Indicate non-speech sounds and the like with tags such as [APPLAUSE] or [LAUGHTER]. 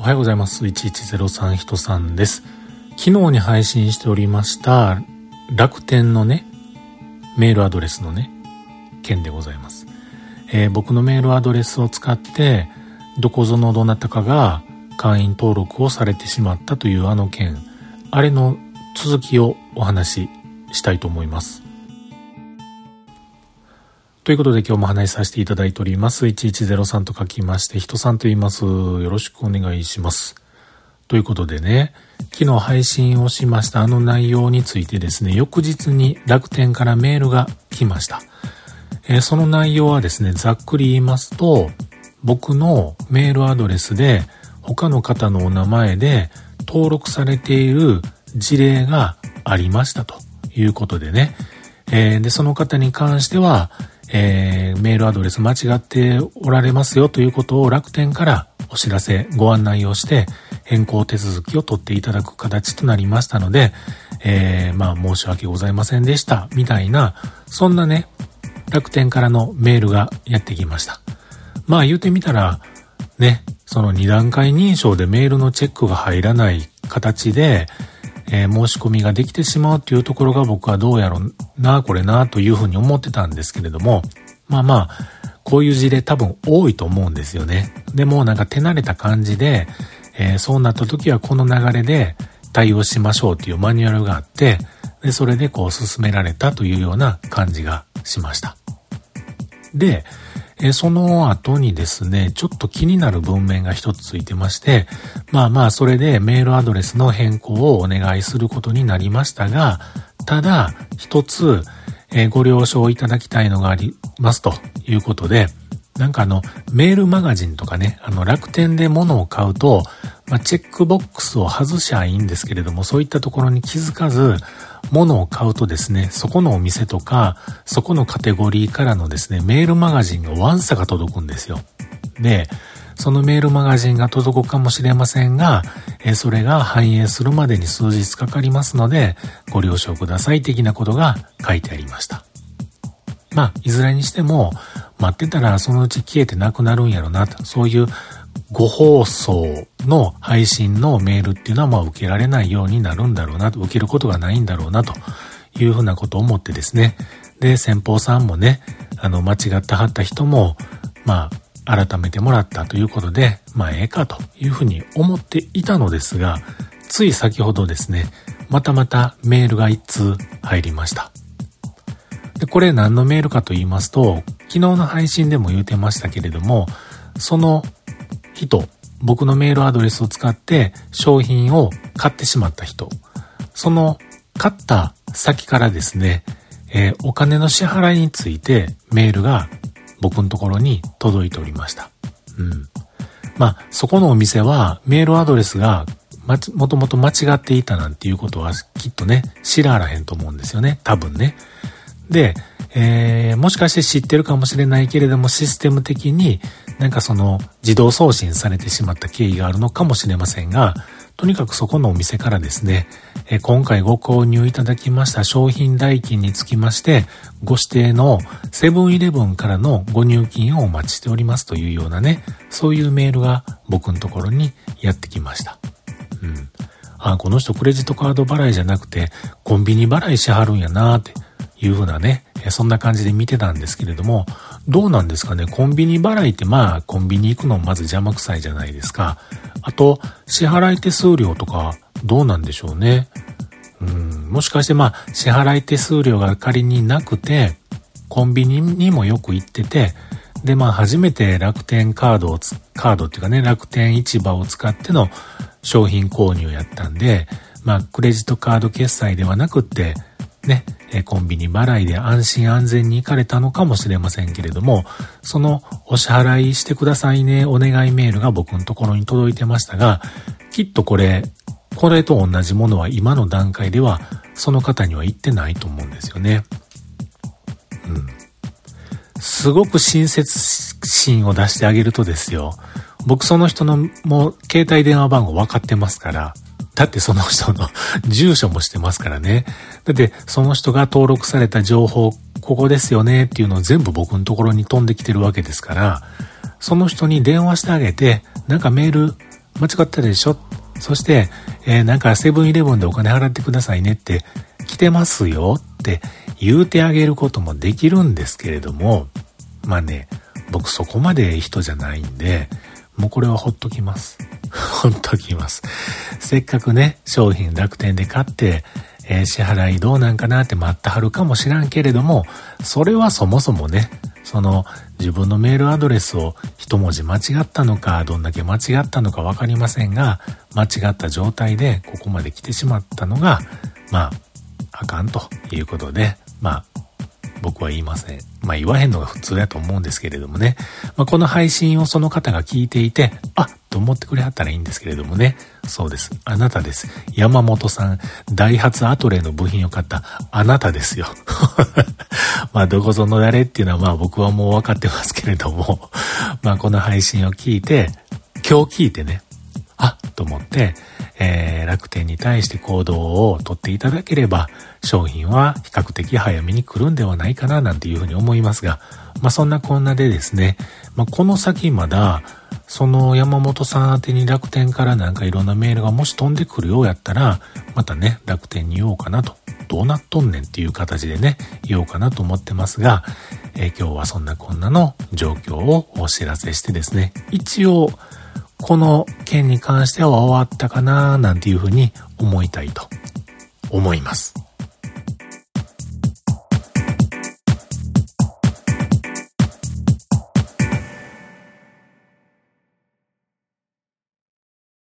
おはようございます。1103人さんです。昨日に配信しておりました楽天のね、メールアドレスのね、件でございます。えー、僕のメールアドレスを使って、どこぞのどなたかが会員登録をされてしまったというあの件、あれの続きをお話ししたいと思います。ということで今日も話しさせていただいております。1103と書きまして、人さんと言います。よろしくお願いします。ということでね、昨日配信をしましたあの内容についてですね、翌日に楽天からメールが来ました。えー、その内容はですね、ざっくり言いますと、僕のメールアドレスで他の方のお名前で登録されている事例がありましたということでね、えー、で、その方に関しては、えー、メールアドレス間違っておられますよということを楽天からお知らせ、ご案内をして変更手続きを取っていただく形となりましたので、えー、まあ申し訳ございませんでした、みたいな、そんなね、楽天からのメールがやってきました。まあ言うてみたら、ね、その二段階認証でメールのチェックが入らない形で、えー、申し込みができてしまうっていうところが僕はどうやろうな、これな、というふうに思ってたんですけれども、まあまあ、こういう事例多分多いと思うんですよね。でもなんか手慣れた感じで、えー、そうなった時はこの流れで対応しましょうっていうマニュアルがあって、で、それでこう進められたというような感じがしました。で、えその後にですね、ちょっと気になる文面が一つついてまして、まあまあそれでメールアドレスの変更をお願いすることになりましたが、ただ一つ、えご了承いただきたいのがありますということで、なんかあの、メールマガジンとかね、あの、楽天で物を買うと、まあ、チェックボックスを外しゃいいんですけれども、そういったところに気づかず、物を買うとですね、そこのお店とか、そこのカテゴリーからのですね、メールマガジンがワンサが届くんですよ。で、そのメールマガジンが届くかもしれませんが、えそれが反映するまでに数日かかりますので、ご了承ください的なことが書いてありました。まあ、いずれにしても、待ってたらそのうち消えてなくなるんやろなと、そういうご放送の配信のメールっていうのはまあ受けられないようになるんだろうなと、受けることがないんだろうなというふうなことを思ってですね。で、先方さんもね、あの、間違ってはった人も、まあ、改めてもらったということで、まあ、ええかというふうに思っていたのですが、つい先ほどですね、またまたメールが一通入りました。で、これ何のメールかと言いますと、昨日の配信でも言うてましたけれども、その人、僕のメールアドレスを使って商品を買ってしまった人、その買った先からですね、えー、お金の支払いについてメールが僕のところに届いておりました。うん。まあ、そこのお店はメールアドレスがもともと間違っていたなんていうことはきっとね、知らあらへんと思うんですよね。多分ね。で、えー、もしかして知ってるかもしれないけれどもシステム的になんかその自動送信されてしまった経緯があるのかもしれませんが、とにかくそこのお店からですね、え今回ご購入いただきました商品代金につきまして、ご指定のセブンイレブンからのご入金をお待ちしておりますというようなね、そういうメールが僕のところにやってきました。うん。あ、この人クレジットカード払いじゃなくて、コンビニ払いしはるんやなーっていうふうなね、そんな感じで見てたんですけれども、どうなんですかね？コンビニ払いってまあ、コンビニ行くのまず邪魔くさいじゃないですか。あと、支払い手数料とか、どうなんでしょうね？うん、もしかしてまあ、支払い手数料が仮になくて、コンビニにもよく行ってて、でまあ初めて楽天カードをカードっていうかね、楽天市場を使っての商品購入やったんで、まあクレジットカード決済ではなくって、ね、えコンビニ払いで安心安全に行かれたのかもしれませんけれども、そのお支払いしてくださいね、お願いメールが僕のところに届いてましたが、きっとこれ、これと同じものは今の段階ではその方には言ってないと思うんですよね。うん。すごく親切心を出してあげるとですよ。僕その人のもう携帯電話番号分かってますから、だってその人の [LAUGHS] 住所もしてますからね。だってその人が登録された情報、ここですよねっていうのを全部僕のところに飛んできてるわけですから、その人に電話してあげて、なんかメール間違ったでしょ？そして、えー、なんかセブンイレブンでお金払ってくださいねって来てますよって言うてあげることもできるんですけれども、まあね、僕そこまで人じゃないんで、もうこれはほっときます。[LAUGHS] ほっときます。せっかくね、商品楽天で買って、えー、支払いどうなんかなって待ってはるかもしらんけれども、それはそもそもね、その自分のメールアドレスを一文字間違ったのか、どんだけ間違ったのかわかりませんが、間違った状態でここまで来てしまったのが、まあ、あかんということで、まあ、僕は言いません。まあ言わへんのが普通だと思うんですけれどもね。まあこの配信をその方が聞いていて、あと思ってくれはったらいいんですけれどもね。そうです。あなたです。山本さん、ダイハツアトレの部品を買ったあなたですよ。[LAUGHS] まあどこぞの誰っていうのはまあ僕はもう分かってますけれども、まあこの配信を聞いて、今日聞いてね、あと思って、えー、楽天に対して行動をとっていただければ、商品は比較的早めに来るんではないかななんていうふうに思いますが、まあそんなこんなでですね、まあこの先まだ、その山本さん宛てに楽天からなんかいろんなメールがもし飛んでくるようやったら、またね、楽天に言おうかなと、どうなっとんねんっていう形でね、言おうかなと思ってますが、えー、今日はそんなこんなの状況をお知らせしてですね、一応、この件に関しては終わったかななんていうふうに思いたいと思います。